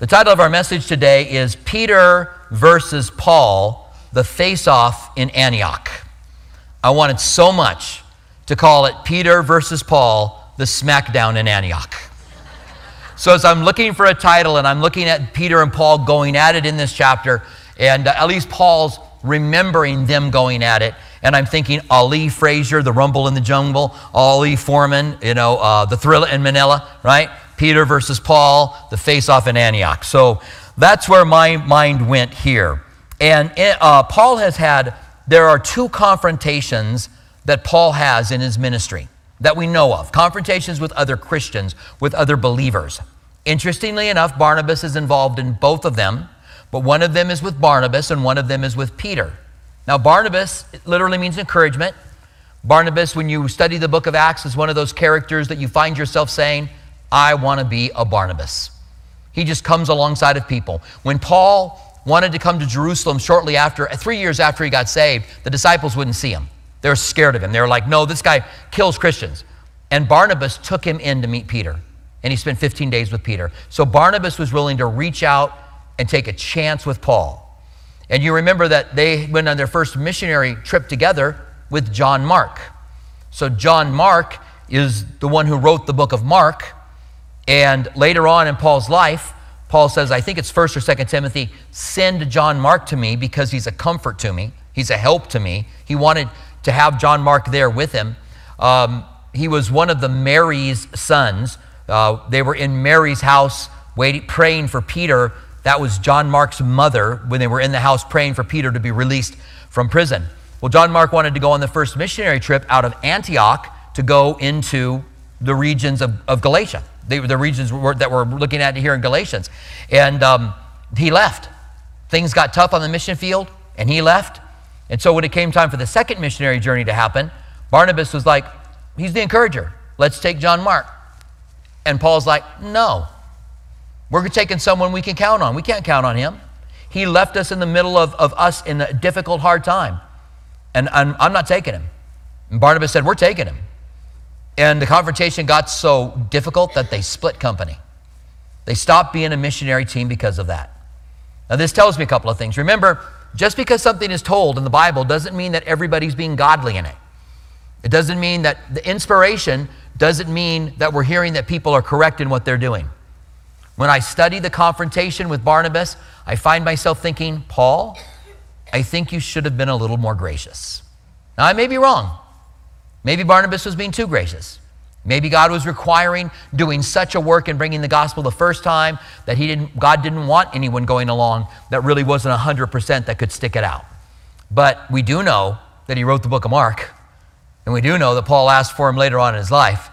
The title of our message today is Peter versus Paul, the face off in Antioch. I wanted so much to call it Peter versus Paul, the smackdown in Antioch. So, as I'm looking for a title and I'm looking at Peter and Paul going at it in this chapter, and uh, at least Paul's remembering them going at it, and I'm thinking Ali Frazier, The Rumble in the Jungle, Ali Foreman, you know, uh, The Thriller in Manila, right? Peter versus Paul, the face off in Antioch. So that's where my mind went here. And uh, Paul has had, there are two confrontations that Paul has in his ministry that we know of confrontations with other Christians, with other believers. Interestingly enough, Barnabas is involved in both of them, but one of them is with Barnabas and one of them is with Peter. Now, Barnabas literally means encouragement. Barnabas, when you study the book of Acts, is one of those characters that you find yourself saying, I want to be a Barnabas. He just comes alongside of people. When Paul wanted to come to Jerusalem shortly after, uh, three years after he got saved, the disciples wouldn't see him. They were scared of him. They were like, no, this guy kills Christians. And Barnabas took him in to meet Peter. And he spent 15 days with Peter. So Barnabas was willing to reach out and take a chance with Paul. And you remember that they went on their first missionary trip together with John Mark. So John Mark is the one who wrote the book of Mark. And later on in Paul's life, Paul says, I think it's 1st or 2nd Timothy, send John Mark to me because he's a comfort to me. He's a help to me. He wanted to have John Mark there with him. Um, he was one of the Mary's sons. Uh, they were in Mary's house waiting, praying for Peter. That was John Mark's mother when they were in the house praying for Peter to be released from prison. Well, John Mark wanted to go on the first missionary trip out of Antioch to go into the regions of, of Galatia the, the regions that we're looking at here in Galatians. And um, he left. Things got tough on the mission field, and he left. And so when it came time for the second missionary journey to happen, Barnabas was like, he's the encourager. Let's take John Mark. And Paul's like, no. We're taking someone we can count on. We can't count on him. He left us in the middle of, of us in a difficult, hard time. And I'm, I'm not taking him. And Barnabas said, We're taking him. And the confrontation got so difficult that they split company. They stopped being a missionary team because of that. Now, this tells me a couple of things. Remember, just because something is told in the Bible doesn't mean that everybody's being godly in it. It doesn't mean that the inspiration doesn't mean that we're hearing that people are correct in what they're doing. When I study the confrontation with Barnabas, I find myself thinking, Paul, I think you should have been a little more gracious. Now, I may be wrong. Maybe Barnabas was being too gracious. Maybe God was requiring doing such a work and bringing the gospel the first time that he didn't, God didn't want anyone going along that really wasn't 100% that could stick it out. But we do know that he wrote the book of Mark, and we do know that Paul asked for him later on in his life.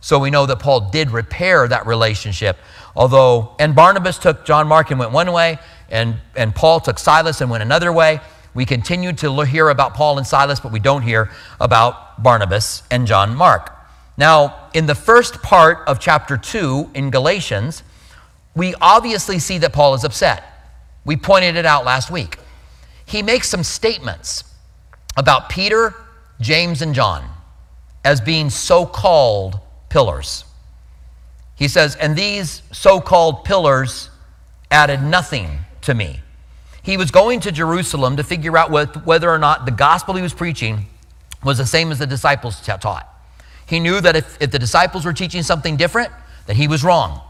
So we know that Paul did repair that relationship. Although, and Barnabas took John Mark and went one way, and, and Paul took Silas and went another way. We continue to hear about Paul and Silas, but we don't hear about Barnabas and John Mark. Now, in the first part of chapter 2 in Galatians, we obviously see that Paul is upset. We pointed it out last week. He makes some statements about Peter, James, and John as being so called pillars. He says, and these so called pillars added nothing to me. He was going to Jerusalem to figure out whether or not the gospel he was preaching was the same as the disciples taught. He knew that if, if the disciples were teaching something different, that he was wrong.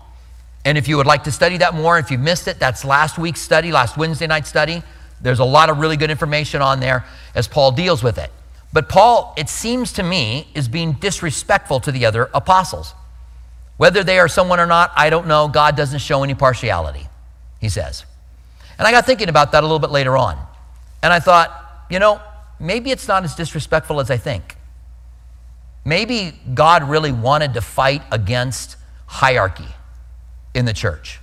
And if you would like to study that more, if you missed it, that's last week's study, last Wednesday night study. There's a lot of really good information on there as Paul deals with it. But Paul, it seems to me, is being disrespectful to the other apostles. Whether they are someone or not, I don't know. God doesn't show any partiality, he says. And I got thinking about that a little bit later on. And I thought, you know, maybe it's not as disrespectful as I think. Maybe God really wanted to fight against hierarchy in the church.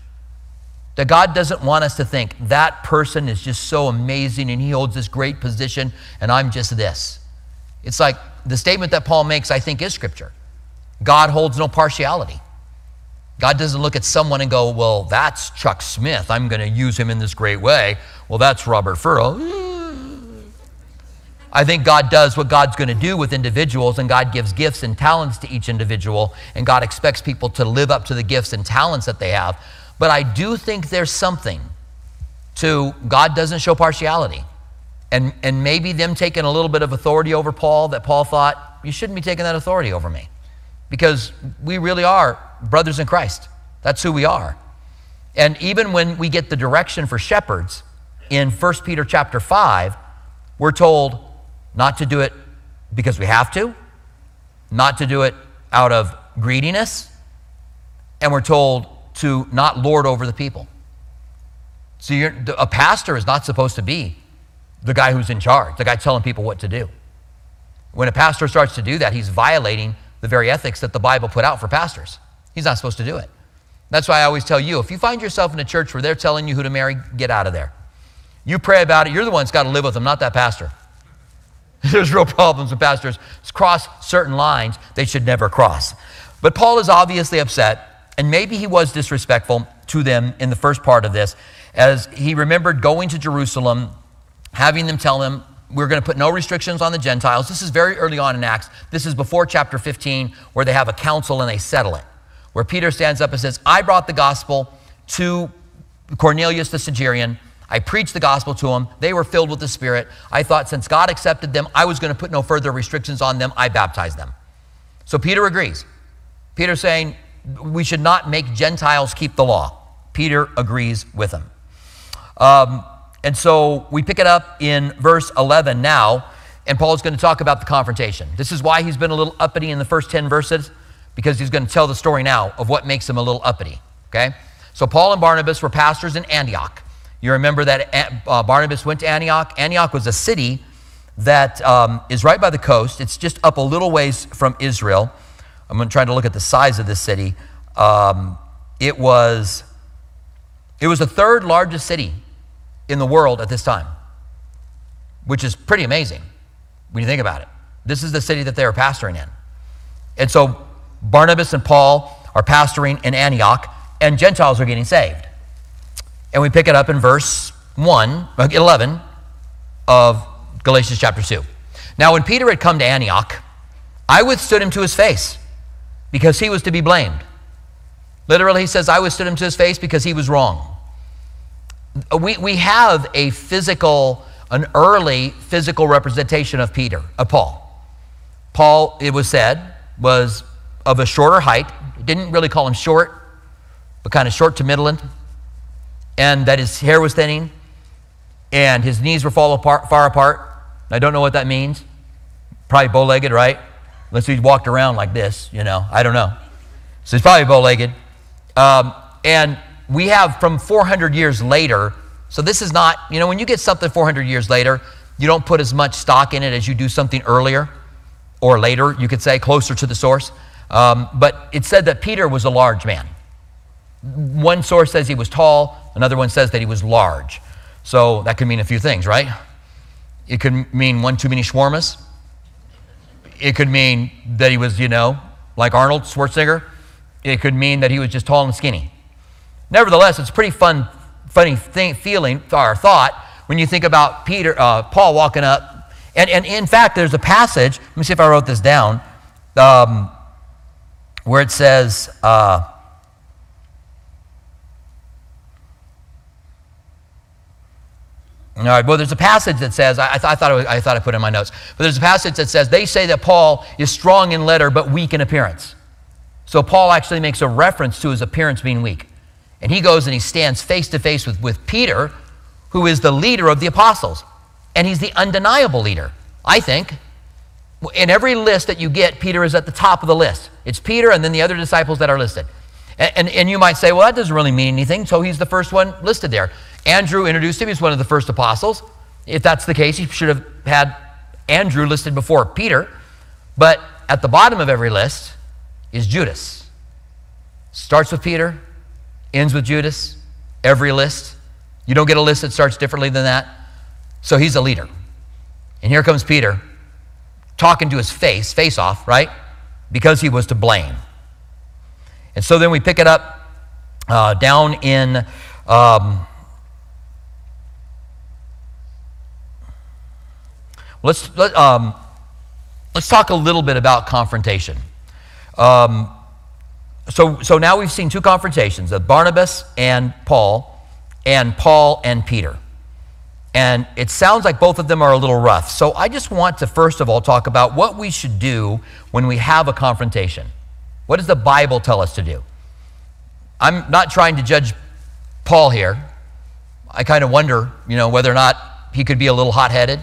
That God doesn't want us to think that person is just so amazing and he holds this great position and I'm just this. It's like the statement that Paul makes, I think, is scripture. God holds no partiality. God doesn't look at someone and go, well, that's Chuck Smith. I'm going to use him in this great way. Well, that's Robert Furrow. I think God does what God's going to do with individuals, and God gives gifts and talents to each individual, and God expects people to live up to the gifts and talents that they have. But I do think there's something to God doesn't show partiality. And, and maybe them taking a little bit of authority over Paul that Paul thought, you shouldn't be taking that authority over me. Because we really are brothers in Christ. That's who we are. And even when we get the direction for shepherds in 1 Peter chapter 5, we're told not to do it because we have to, not to do it out of greediness, and we're told to not lord over the people. So a pastor is not supposed to be the guy who's in charge, the guy telling people what to do. When a pastor starts to do that, he's violating the very ethics that the Bible put out for pastors. He's not supposed to do it. That's why I always tell you if you find yourself in a church where they're telling you who to marry, get out of there. You pray about it. You're the one that's got to live with them, not that pastor. There's real problems with pastors cross certain lines they should never cross. But Paul is obviously upset, and maybe he was disrespectful to them in the first part of this, as he remembered going to Jerusalem, having them tell him, We're going to put no restrictions on the Gentiles. This is very early on in Acts. This is before chapter 15, where they have a council and they settle it, where Peter stands up and says, I brought the gospel to Cornelius the Centurion I preached the gospel to them. They were filled with the Spirit. I thought since God accepted them, I was going to put no further restrictions on them. I baptized them. So Peter agrees. Peter's saying we should not make Gentiles keep the law. Peter agrees with him. Um, and so we pick it up in verse 11 now, and Paul's going to talk about the confrontation. This is why he's been a little uppity in the first 10 verses, because he's going to tell the story now of what makes him a little uppity. Okay? So Paul and Barnabas were pastors in Antioch. You remember that uh, Barnabas went to Antioch. Antioch was a city that um, is right by the coast. It's just up a little ways from Israel. I'm going to try to look at the size of this city. Um, it was it was the third largest city in the world at this time, which is pretty amazing when you think about it. This is the city that they were pastoring in. And so Barnabas and Paul are pastoring in Antioch, and Gentiles are getting saved. And we pick it up in verse 1, uh, 11 of Galatians chapter 2. Now, when Peter had come to Antioch, I withstood him to his face because he was to be blamed. Literally, he says, I withstood him to his face because he was wrong. We, we have a physical, an early physical representation of Peter, of Paul. Paul, it was said, was of a shorter height. Didn't really call him short, but kind of short to middling and that his hair was thinning and his knees were fall apart, far apart. I don't know what that means. Probably bow legged, right? Unless he walked around like this, you know. I don't know. So he's probably bow legged. Um, and we have from 400 years later, so this is not, you know, when you get something 400 years later, you don't put as much stock in it as you do something earlier or later, you could say, closer to the source. Um, but it said that Peter was a large man. One source says he was tall, another one says that he was large. So that could mean a few things, right? It could mean one too many shawarmas. It could mean that he was, you know, like Arnold Schwarzenegger. It could mean that he was just tall and skinny. Nevertheless, it's a pretty fun, funny thing, feeling or thought when you think about Peter, uh, Paul walking up. And, and in fact, there's a passage. Let me see if I wrote this down, um, where it says. Uh, All right, well, there's a passage that says, I, th- I thought was, I thought I put in my notes, but there's a passage that says, they say that Paul is strong in letter but weak in appearance. So Paul actually makes a reference to his appearance being weak. And he goes and he stands face to face with, with Peter, who is the leader of the apostles. And he's the undeniable leader, I think. In every list that you get, Peter is at the top of the list. It's Peter and then the other disciples that are listed. And, and, and you might say, well, that doesn't really mean anything. So he's the first one listed there. Andrew introduced him. He's one of the first apostles. If that's the case, he should have had Andrew listed before Peter. But at the bottom of every list is Judas. Starts with Peter, ends with Judas. Every list. You don't get a list that starts differently than that. So he's a leader. And here comes Peter talking to his face, face off, right? Because he was to blame. And so then we pick it up uh, down in um, Let's, let, um, let's talk a little bit about confrontation. Um, so, so now we've seen two confrontations of Barnabas and Paul, and Paul and Peter. And it sounds like both of them are a little rough. So I just want to first of all talk about what we should do when we have a confrontation. What does the Bible tell us to do? I'm not trying to judge Paul here. I kind of wonder, you know, whether or not he could be a little hot headed.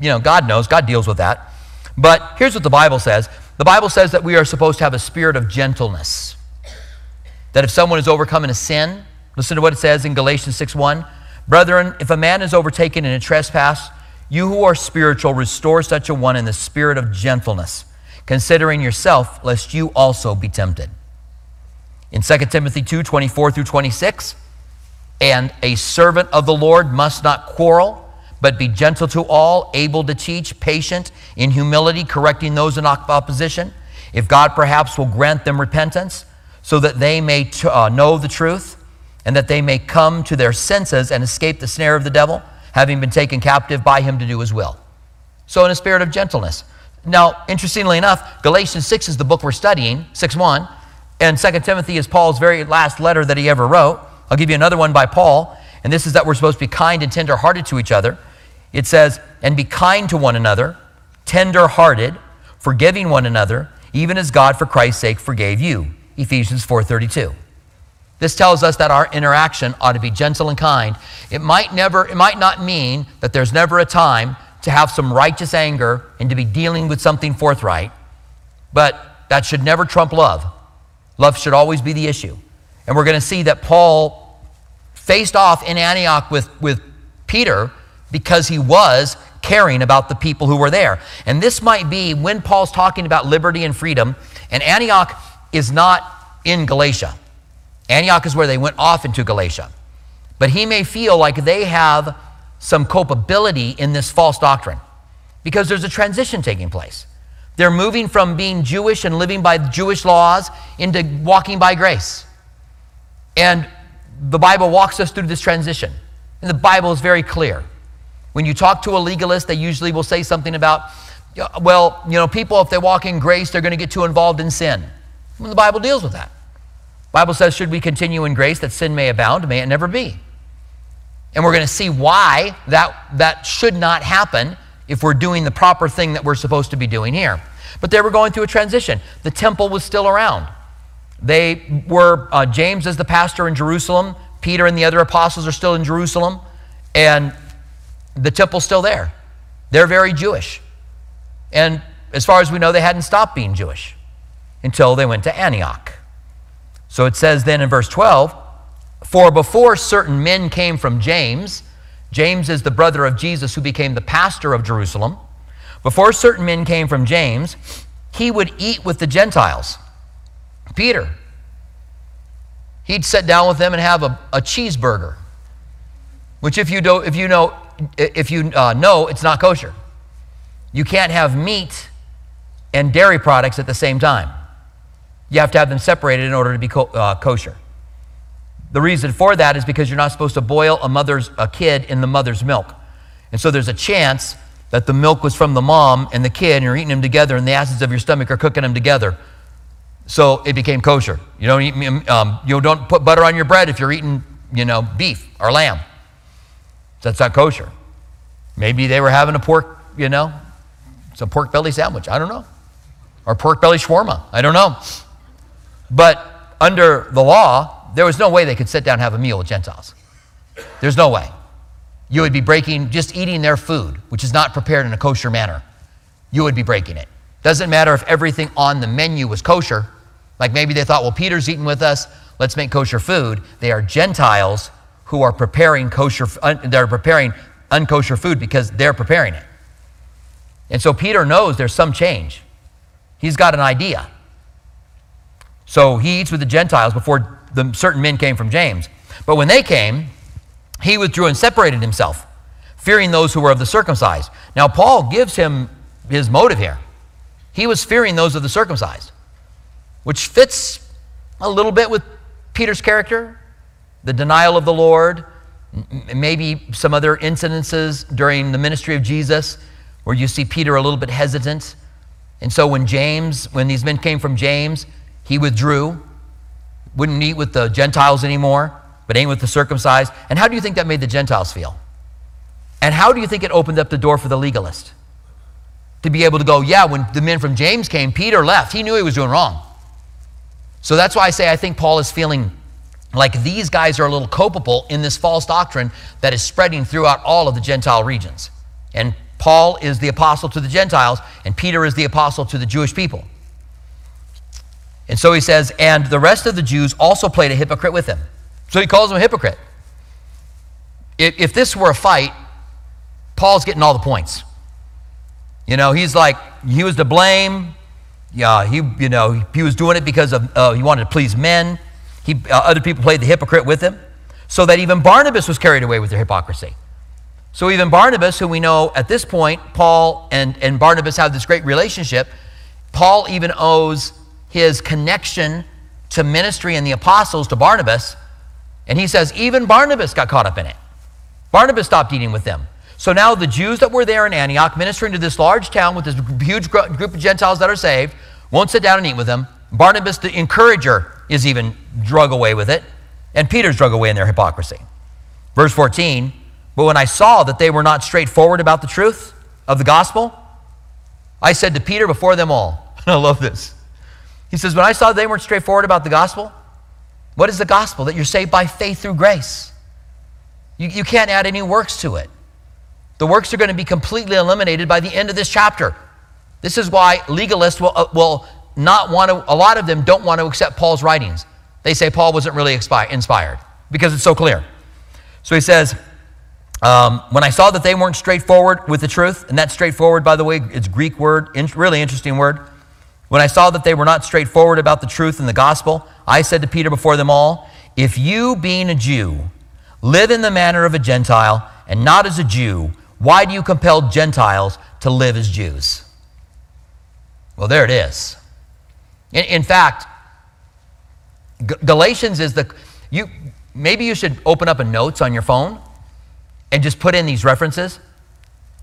You know, God knows, God deals with that. But here's what the Bible says the Bible says that we are supposed to have a spirit of gentleness. That if someone is overcome in a sin, listen to what it says in Galatians 6 1. Brethren, if a man is overtaken in a trespass, you who are spiritual, restore such a one in the spirit of gentleness, considering yourself, lest you also be tempted. In 2 Timothy 2 24 through 26, and a servant of the Lord must not quarrel, but be gentle to all, able to teach, patient, in humility, correcting those in opposition. If God perhaps will grant them repentance, so that they may t- uh, know the truth, and that they may come to their senses and escape the snare of the devil, having been taken captive by him to do his will. So, in a spirit of gentleness. Now, interestingly enough, Galatians 6 is the book we're studying, 6 1, and 2 Timothy is Paul's very last letter that he ever wrote. I'll give you another one by Paul, and this is that we're supposed to be kind and tender hearted to each other. It says, and be kind to one another, tender hearted, forgiving one another, even as God for Christ's sake forgave you. Ephesians 4:32. This tells us that our interaction ought to be gentle and kind. It might never it might not mean that there's never a time to have some righteous anger and to be dealing with something forthright, but that should never trump love. Love should always be the issue. And we're going to see that Paul faced off in Antioch with, with Peter because he was caring about the people who were there. And this might be when Paul's talking about liberty and freedom, and Antioch is not in Galatia. Antioch is where they went off into Galatia. But he may feel like they have some culpability in this false doctrine because there's a transition taking place. They're moving from being Jewish and living by Jewish laws into walking by grace. And the Bible walks us through this transition. And the Bible is very clear. When you talk to a legalist, they usually will say something about, well, you know, people, if they walk in grace, they're going to get too involved in sin. Well, the Bible deals with that. The Bible says, should we continue in grace that sin may abound? May it never be. And we're going to see why that, that should not happen if we're doing the proper thing that we're supposed to be doing here. But they were going through a transition. The temple was still around. They were, uh, James is the pastor in Jerusalem, Peter and the other apostles are still in Jerusalem, and the temple's still there. They're very Jewish. And as far as we know, they hadn't stopped being Jewish until they went to Antioch. So it says then in verse 12, For before certain men came from James, James is the brother of Jesus who became the pastor of Jerusalem. Before certain men came from James, he would eat with the Gentiles. Peter, he'd sit down with them and have a, a cheeseburger, which, if you, do, if you know, if you uh, know, it's not kosher. You can't have meat and dairy products at the same time. You have to have them separated in order to be co- uh, kosher. The reason for that is because you're not supposed to boil a mother's a kid in the mother's milk. And so there's a chance that the milk was from the mom and the kid, and you're eating them together, and the acids of your stomach are cooking them together. So it became kosher. You don't eat, um, you don't put butter on your bread if you're eating, you know, beef or lamb. That's not kosher. Maybe they were having a pork, you know, some pork belly sandwich. I don't know. Or pork belly shawarma. I don't know. But under the law, there was no way they could sit down and have a meal with Gentiles. There's no way. You would be breaking, just eating their food, which is not prepared in a kosher manner. You would be breaking it. Doesn't matter if everything on the menu was kosher. Like maybe they thought, well, Peter's eating with us, let's make kosher food. They are Gentiles who are preparing kosher, they're preparing unkosher food because they're preparing it. And so Peter knows there's some change. He's got an idea. So he eats with the Gentiles before the certain men came from James. But when they came, he withdrew and separated himself, fearing those who were of the circumcised. Now, Paul gives him his motive here. He was fearing those of the circumcised, which fits a little bit with Peter's character the denial of the Lord, maybe some other incidences during the ministry of Jesus where you see Peter a little bit hesitant. And so when James, when these men came from James, he withdrew, wouldn't eat with the Gentiles anymore, but ain't with the circumcised. And how do you think that made the Gentiles feel? And how do you think it opened up the door for the legalist? To be able to go, yeah, when the men from James came, Peter left. He knew he was doing wrong. So that's why I say I think Paul is feeling like these guys are a little culpable in this false doctrine that is spreading throughout all of the Gentile regions. And Paul is the apostle to the Gentiles, and Peter is the apostle to the Jewish people. And so he says, and the rest of the Jews also played a hypocrite with him. So he calls him a hypocrite. If, if this were a fight, Paul's getting all the points. You know, he's like, he was to blame. Yeah, he, you know, he was doing it because of, uh, he wanted to please men. He, uh, other people played the hypocrite with him. So that even Barnabas was carried away with their hypocrisy. So even Barnabas, who we know at this point, Paul and, and Barnabas have this great relationship, Paul even owes his connection to ministry and the apostles to Barnabas. And he says, even Barnabas got caught up in it. Barnabas stopped eating with them. So now the Jews that were there in Antioch, ministering to this large town with this huge group of Gentiles that are saved, won't sit down and eat with them. Barnabas, the encourager, is even drug away with it. And Peter's drug away in their hypocrisy. Verse 14, but when I saw that they were not straightforward about the truth of the gospel, I said to Peter before them all, and I love this. He says, When I saw they weren't straightforward about the gospel, what is the gospel? That you're saved by faith through grace. You, you can't add any works to it. The works are going to be completely eliminated by the end of this chapter. This is why legalists will, uh, will not want to, a lot of them don't want to accept Paul's writings. They say Paul wasn't really inspired because it's so clear. So he says, um, when I saw that they weren't straightforward with the truth, and that straightforward, by the way, it's Greek word, in, really interesting word. When I saw that they were not straightforward about the truth in the gospel, I said to Peter before them all, If you, being a Jew, live in the manner of a Gentile and not as a Jew, why do you compel Gentiles to live as Jews? Well, there it is. In, in fact, Galatians is the, you, maybe you should open up a notes on your phone and just put in these references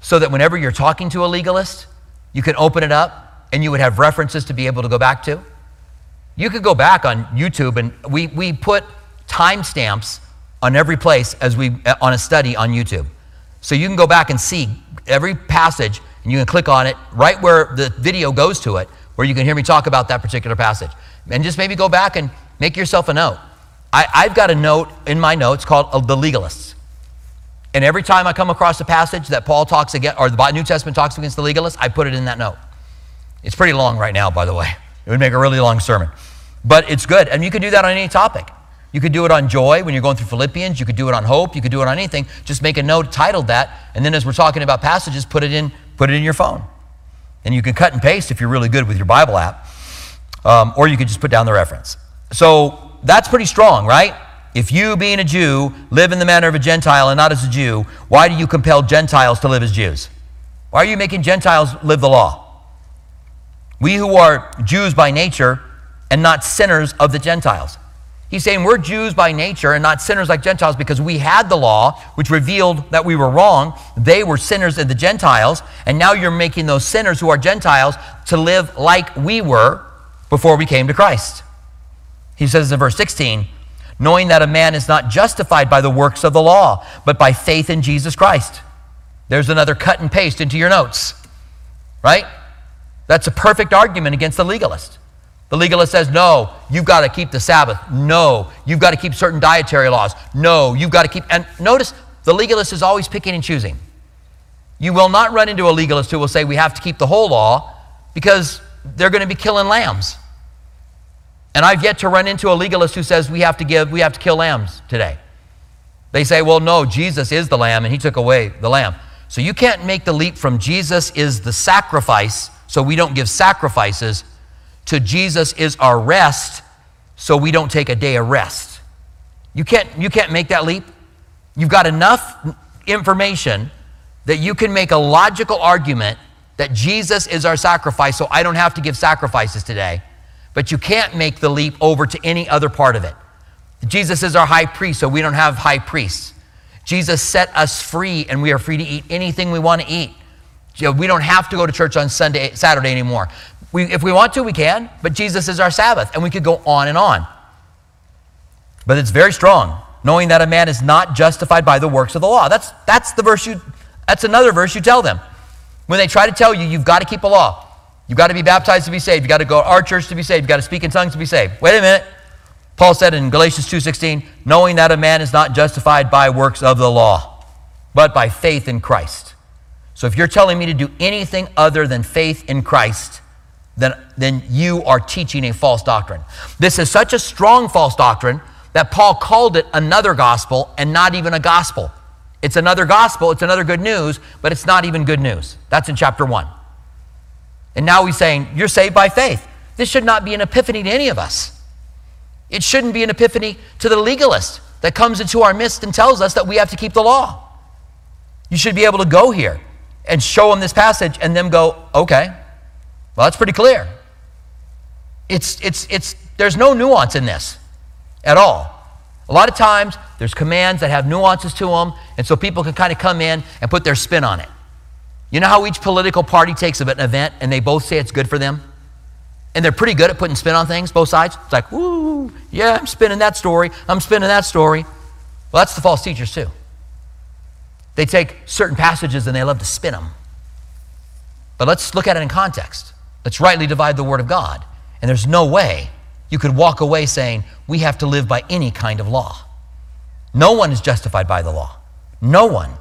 so that whenever you're talking to a legalist, you can open it up and you would have references to be able to go back to. You could go back on YouTube, and we, we put timestamps on every place as we uh, on a study on YouTube. So you can go back and see every passage, and you can click on it right where the video goes to it, where you can hear me talk about that particular passage. And just maybe go back and make yourself a note. I, have got a note in my notes called uh, The Legalists. And every time I come across a passage that Paul talks against, or the New Testament talks against the legalists, I put it in that note. It's pretty long right now, by the way. It would make a really long sermon. But it's good. And you can do that on any topic. You could do it on joy when you're going through Philippians. You could do it on hope. You could do it on anything. Just make a note titled that. And then as we're talking about passages, put it in, put it in your phone. And you can cut and paste if you're really good with your Bible app. Um, or you could just put down the reference. So that's pretty strong, right? If you, being a Jew, live in the manner of a Gentile and not as a Jew, why do you compel Gentiles to live as Jews? Why are you making Gentiles live the law? We who are Jews by nature and not sinners of the Gentiles. He's saying we're Jews by nature and not sinners like Gentiles because we had the law, which revealed that we were wrong. They were sinners of the Gentiles, and now you're making those sinners who are Gentiles to live like we were before we came to Christ. He says in verse 16, knowing that a man is not justified by the works of the law, but by faith in Jesus Christ. There's another cut and paste into your notes, right? That's a perfect argument against the legalist. The legalist says, no, you've got to keep the Sabbath. No, you've got to keep certain dietary laws. No, you've got to keep. And notice, the legalist is always picking and choosing. You will not run into a legalist who will say, we have to keep the whole law because they're going to be killing lambs. And I've yet to run into a legalist who says we have to give, we have to kill lambs today. They say, well, no, Jesus is the lamb and he took away the lamb. So you can't make the leap from Jesus is the sacrifice so we don't give sacrifices, to Jesus is our rest, so we don't take a day of rest. You can't, you can't make that leap. You've got enough information that you can make a logical argument that Jesus is our sacrifice, so I don't have to give sacrifices today. But you can't make the leap over to any other part of it. Jesus is our high priest, so we don't have high priests. Jesus set us free, and we are free to eat anything we want to eat. We don't have to go to church on Sunday, Saturday anymore. We, if we want to, we can, but Jesus is our Sabbath, and we could go on and on. But it's very strong, knowing that a man is not justified by the works of the law. That's, that's the verse you, that's another verse you tell them. When they try to tell you, you've got to keep the law. You've got to be baptized to be saved. You've got to go to our church to be saved. You've got to speak in tongues to be saved. Wait a minute. Paul said in Galatians 2:16, knowing that a man is not justified by works of the law, but by faith in Christ. So if you're telling me to do anything other than faith in Christ, then, then you are teaching a false doctrine. This is such a strong false doctrine that Paul called it another gospel and not even a gospel. It's another gospel, it's another good news, but it's not even good news. That's in chapter 1. And now he's saying, You're saved by faith. This should not be an epiphany to any of us. It shouldn't be an epiphany to the legalist that comes into our midst and tells us that we have to keep the law. You should be able to go here and show them this passage and them go, okay, well, that's pretty clear. It's, it's, it's, there's no nuance in this at all. A lot of times, there's commands that have nuances to them, and so people can kind of come in and put their spin on it. You know how each political party takes an event and they both say it's good for them? And they're pretty good at putting spin on things, both sides. It's like, woo, yeah, I'm spinning that story. I'm spinning that story. Well, that's the false teachers, too. They take certain passages and they love to spin them. But let's look at it in context. Let's rightly divide the Word of God. And there's no way you could walk away saying, we have to live by any kind of law. No one is justified by the law. No one.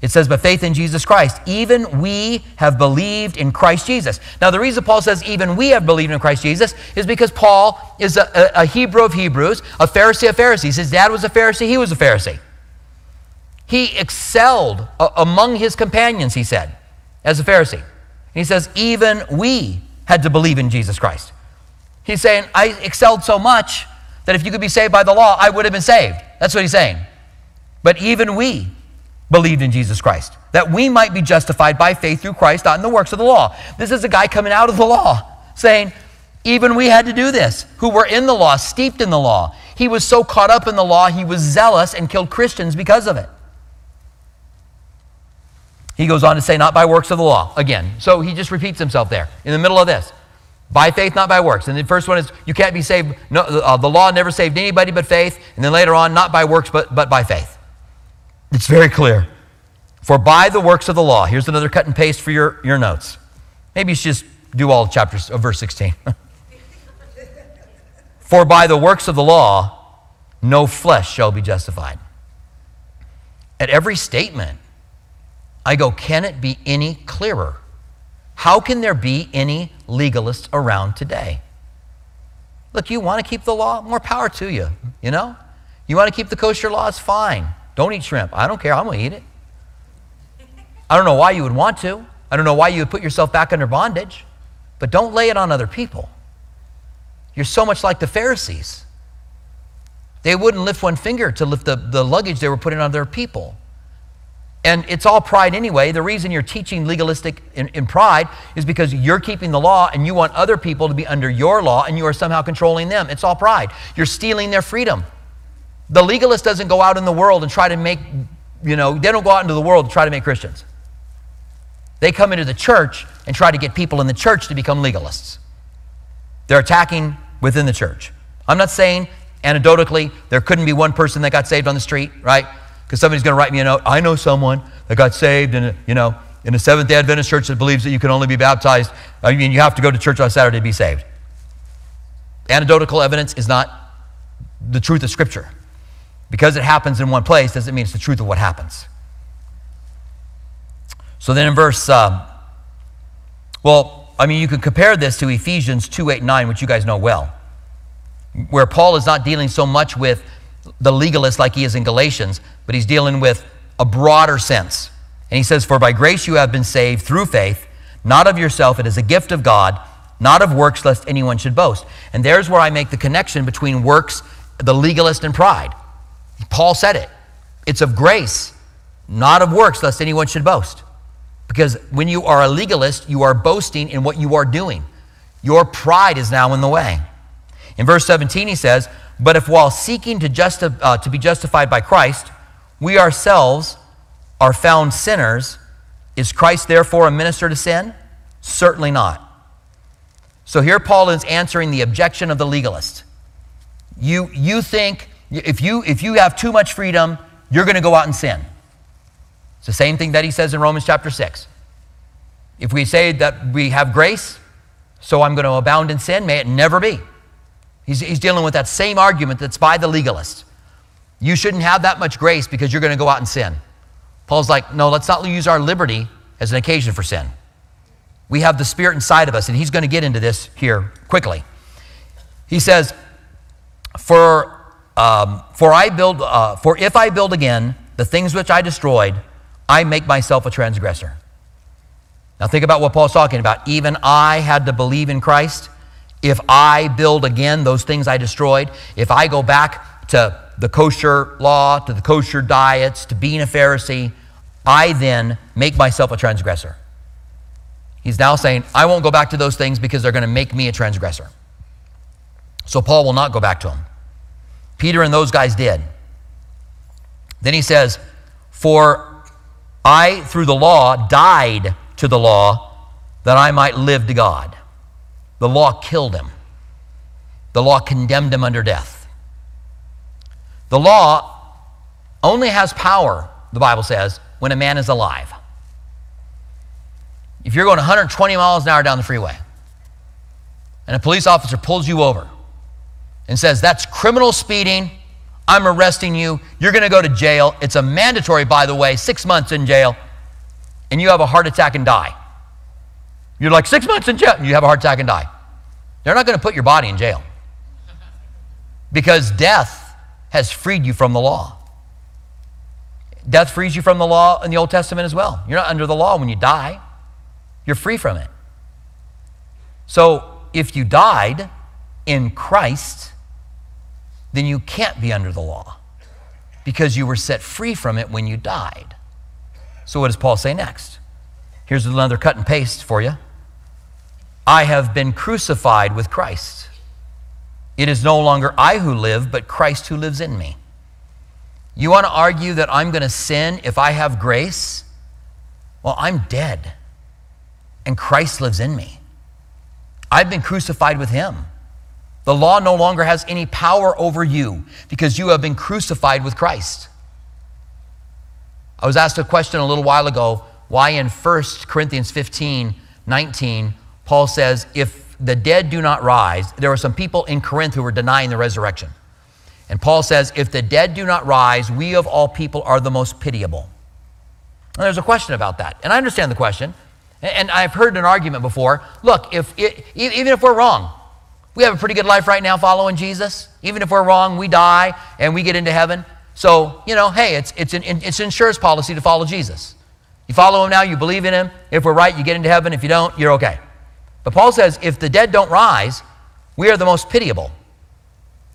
It says, by faith in Jesus Christ, even we have believed in Christ Jesus. Now, the reason Paul says, even we have believed in Christ Jesus, is because Paul is a, a, a Hebrew of Hebrews, a Pharisee of Pharisees. His dad was a Pharisee, he was a Pharisee. He excelled among his companions, he said, as a Pharisee. He says, even we had to believe in Jesus Christ. He's saying, I excelled so much that if you could be saved by the law, I would have been saved. That's what he's saying. But even we believed in Jesus Christ, that we might be justified by faith through Christ, not in the works of the law. This is a guy coming out of the law saying, even we had to do this, who were in the law, steeped in the law. He was so caught up in the law, he was zealous and killed Christians because of it. He goes on to say, not by works of the law. Again, so he just repeats himself there in the middle of this. By faith, not by works. And the first one is, you can't be saved. No, uh, the law never saved anybody but faith. And then later on, not by works, but, but by faith. It's very clear. For by the works of the law, here's another cut and paste for your, your notes. Maybe you should just do all chapters of verse 16. For by the works of the law, no flesh shall be justified. At every statement, I go, can it be any clearer? How can there be any legalists around today? Look, you want to keep the law? More power to you, you know? You want to keep the kosher laws? Fine. Don't eat shrimp. I don't care. I'm going to eat it. I don't know why you would want to. I don't know why you would put yourself back under bondage, but don't lay it on other people. You're so much like the Pharisees. They wouldn't lift one finger to lift the, the luggage they were putting on their people. And it's all pride anyway. The reason you're teaching legalistic in, in, pride is because you're keeping the law and you want other people to be under your law and you are somehow controlling them. It's all pride. You're stealing their freedom. The legalist doesn't go out in the world and try to make, you know, they don't go out into the world to try to make Christians. They come into the church and try to get people in the church to become legalists. They're attacking within the church. I'm not saying anecdotally there couldn't be one person that got saved on the street, right? Because somebody's going to write me a note. I know someone that got saved in a, you know, in a Seventh day Adventist church that believes that you can only be baptized. I mean, you have to go to church on Saturday to be saved. Anecdotal evidence is not the truth of Scripture. Because it happens in one place doesn't mean it's the truth of what happens. So then in verse, uh, well, I mean, you could compare this to Ephesians 2 8 9, which you guys know well, where Paul is not dealing so much with the legalist like he is in Galatians, but he's dealing with a broader sense. And he says, For by grace you have been saved through faith, not of yourself, it is a gift of God, not of works, lest anyone should boast. And there's where I make the connection between works, the legalist, and pride. Paul said it. It's of grace, not of works, lest anyone should boast. Because when you are a legalist, you are boasting in what you are doing. Your pride is now in the way. In verse 17, he says, but if while seeking to, justi- uh, to be justified by Christ, we ourselves are found sinners, is Christ therefore a minister to sin? Certainly not. So here Paul is answering the objection of the legalist. You, you think if you, if you have too much freedom, you're going to go out and sin. It's the same thing that he says in Romans chapter 6. If we say that we have grace, so I'm going to abound in sin, may it never be. He's, he's dealing with that same argument that's by the legalist. You shouldn't have that much grace because you're going to go out and sin. Paul's like, no, let's not use our liberty as an occasion for sin. We have the Spirit inside of us, and he's going to get into this here quickly. He says, For, um, for, I build, uh, for if I build again the things which I destroyed, I make myself a transgressor. Now, think about what Paul's talking about. Even I had to believe in Christ. If I build again those things I destroyed, if I go back to the kosher law, to the kosher diets, to being a Pharisee, I then make myself a transgressor. He's now saying, I won't go back to those things because they're going to make me a transgressor. So Paul will not go back to them. Peter and those guys did. Then he says, For I, through the law, died to the law that I might live to God. The law killed him, the law condemned him under death. The law only has power, the Bible says, when a man is alive. If you're going 120 miles an hour down the freeway and a police officer pulls you over and says, That's criminal speeding, I'm arresting you, you're going to go to jail. It's a mandatory, by the way, six months in jail, and you have a heart attack and die. You're like, six months in jail, and you have a heart attack and die. They're not going to put your body in jail because death has freed you from the law. Death frees you from the law in the Old Testament as well. You're not under the law when you die, you're free from it. So if you died in Christ, then you can't be under the law because you were set free from it when you died. So, what does Paul say next? Here's another cut and paste for you. I have been crucified with Christ. It is no longer I who live, but Christ who lives in me. You want to argue that I'm going to sin if I have grace? Well, I'm dead, and Christ lives in me. I've been crucified with him. The law no longer has any power over you because you have been crucified with Christ. I was asked a question a little while ago why in 1 Corinthians 15 19 Paul says, if the dead do not rise, there were some people in Corinth who were denying the resurrection. And Paul says, if the dead do not rise, we of all people are the most pitiable. And there's a question about that. And I understand the question. And I've heard an argument before. Look, if it, even if we're wrong, we have a pretty good life right now following Jesus. Even if we're wrong, we die and we get into heaven. So, you know, hey, it's, it's, an, it's an insurance policy to follow Jesus. You follow him now, you believe in him. If we're right, you get into heaven. If you don't, you're okay. But Paul says if the dead don't rise, we are the most pitiable.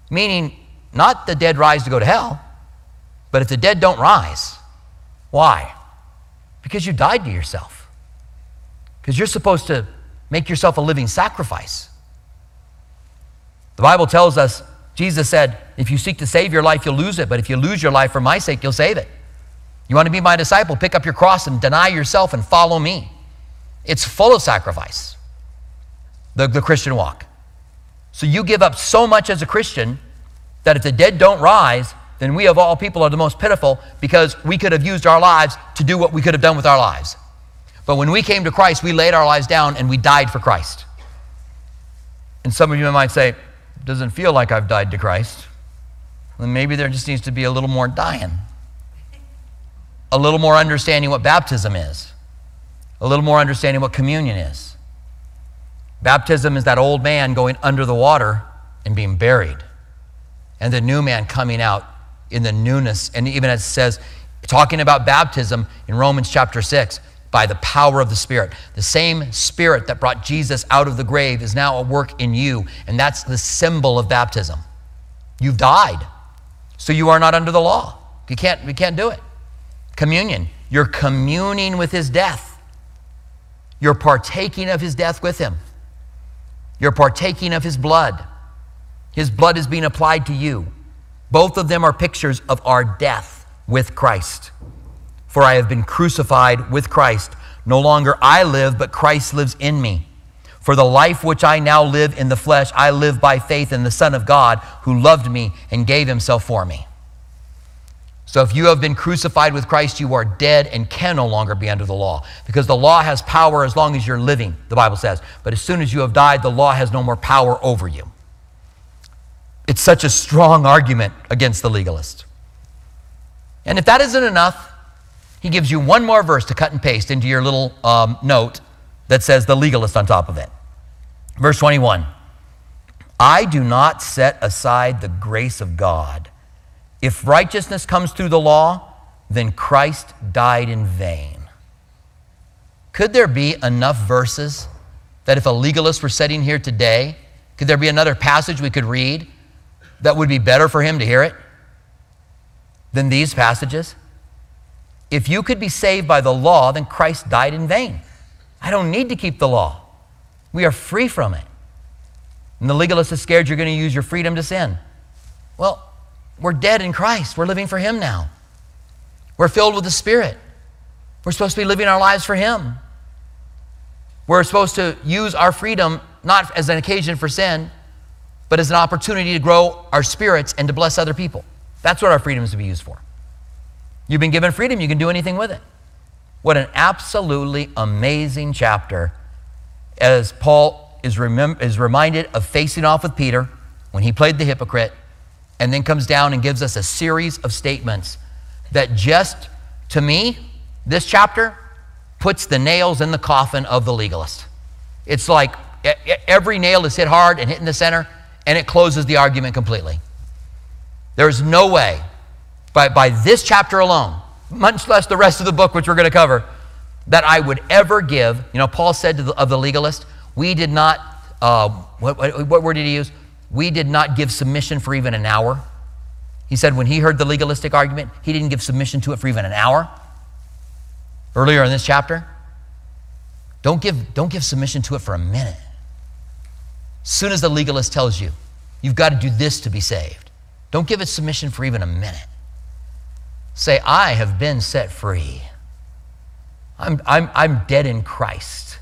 Meaning, not the dead rise to go to hell, but if the dead don't rise, why? Because you died to yourself. Because you're supposed to make yourself a living sacrifice. The Bible tells us, Jesus said, if you seek to save your life, you'll lose it, but if you lose your life for my sake, you'll save it. You want to be my disciple, pick up your cross and deny yourself and follow me. It's full of sacrifice the, the Christian walk. So you give up so much as a Christian that if the dead don't rise, then we of all people are the most pitiful because we could have used our lives to do what we could have done with our lives. But when we came to Christ, we laid our lives down and we died for Christ. And some of you might say, doesn't feel like I've died to Christ. Then maybe there just needs to be a little more dying, a little more understanding what baptism is, a little more understanding what communion is. Baptism is that old man going under the water and being buried, and the new man coming out in the newness. And even as it says, talking about baptism in Romans chapter 6, by the power of the Spirit. The same Spirit that brought Jesus out of the grave is now at work in you, and that's the symbol of baptism. You've died, so you are not under the law. You can't, you can't do it. Communion, you're communing with his death. You're partaking of his death with him. You're partaking of his blood. His blood is being applied to you. Both of them are pictures of our death with Christ. For I have been crucified with Christ. No longer I live, but Christ lives in me. For the life which I now live in the flesh, I live by faith in the Son of God who loved me and gave himself for me. So if you have been crucified with Christ, you are dead and can no longer be under the law. Because the law has power as long as you're living, the Bible says. But as soon as you have died, the law has no more power over you. It's such a strong argument against the legalist. And if that isn't enough, he gives you one more verse to cut and paste into your little um, note that says the legalist on top of it. Verse 21 I do not set aside the grace of God. If righteousness comes through the law, then Christ died in vain. Could there be enough verses that if a legalist were sitting here today, could there be another passage we could read that would be better for him to hear it than these passages? If you could be saved by the law, then Christ died in vain. I don't need to keep the law. We are free from it. And the legalist is scared you're going to use your freedom to sin. Well, we're dead in Christ. We're living for Him now. We're filled with the Spirit. We're supposed to be living our lives for Him. We're supposed to use our freedom not as an occasion for sin, but as an opportunity to grow our spirits and to bless other people. That's what our freedom is to be used for. You've been given freedom, you can do anything with it. What an absolutely amazing chapter as Paul is, remem- is reminded of facing off with Peter when he played the hypocrite, and then comes down and gives us a series of statements that just, to me, this chapter puts the nails in the coffin of the legalist. It's like every nail is hit hard and hit in the center, and it closes the argument completely. There's no way, by, by this chapter alone, much less the rest of the book, which we're going to cover, that I would ever give. You know, Paul said the, of the legalist, we did not, uh, what, what, what word did he use? We did not give submission for even an hour. He said when he heard the legalistic argument, he didn't give submission to it for even an hour. Earlier in this chapter, don't give, don't give submission to it for a minute. As soon as the legalist tells you, you've got to do this to be saved, don't give it submission for even a minute. Say, I have been set free. I'm, I'm, I'm dead in Christ.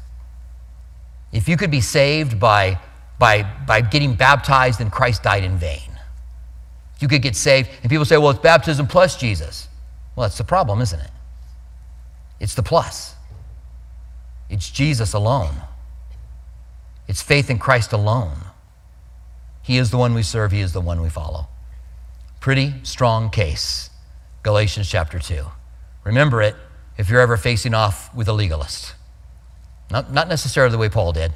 If you could be saved by, by, by getting baptized, and Christ died in vain. You could get saved, and people say, well, it's baptism plus Jesus. Well, that's the problem, isn't it? It's the plus. It's Jesus alone. It's faith in Christ alone. He is the one we serve, He is the one we follow. Pretty strong case. Galatians chapter 2. Remember it if you're ever facing off with a legalist. Not, not necessarily the way Paul did.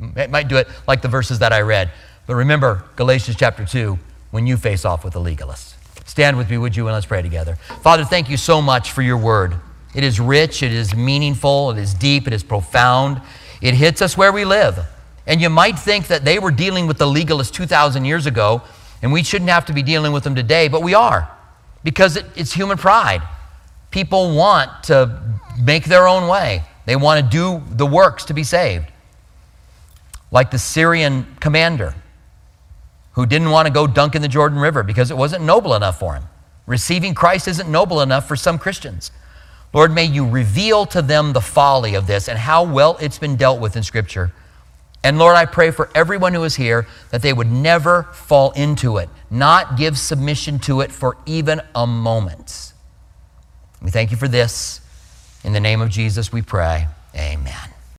Might do it like the verses that I read. But remember Galatians chapter 2 when you face off with a legalist. Stand with me, would you, and let's pray together. Father, thank you so much for your word. It is rich, it is meaningful, it is deep, it is profound. It hits us where we live. And you might think that they were dealing with the legalist 2,000 years ago, and we shouldn't have to be dealing with them today, but we are because it, it's human pride. People want to make their own way, they want to do the works to be saved. Like the Syrian commander who didn't want to go dunk in the Jordan River because it wasn't noble enough for him. Receiving Christ isn't noble enough for some Christians. Lord, may you reveal to them the folly of this and how well it's been dealt with in Scripture. And Lord, I pray for everyone who is here that they would never fall into it, not give submission to it for even a moment. We thank you for this. In the name of Jesus, we pray. Amen.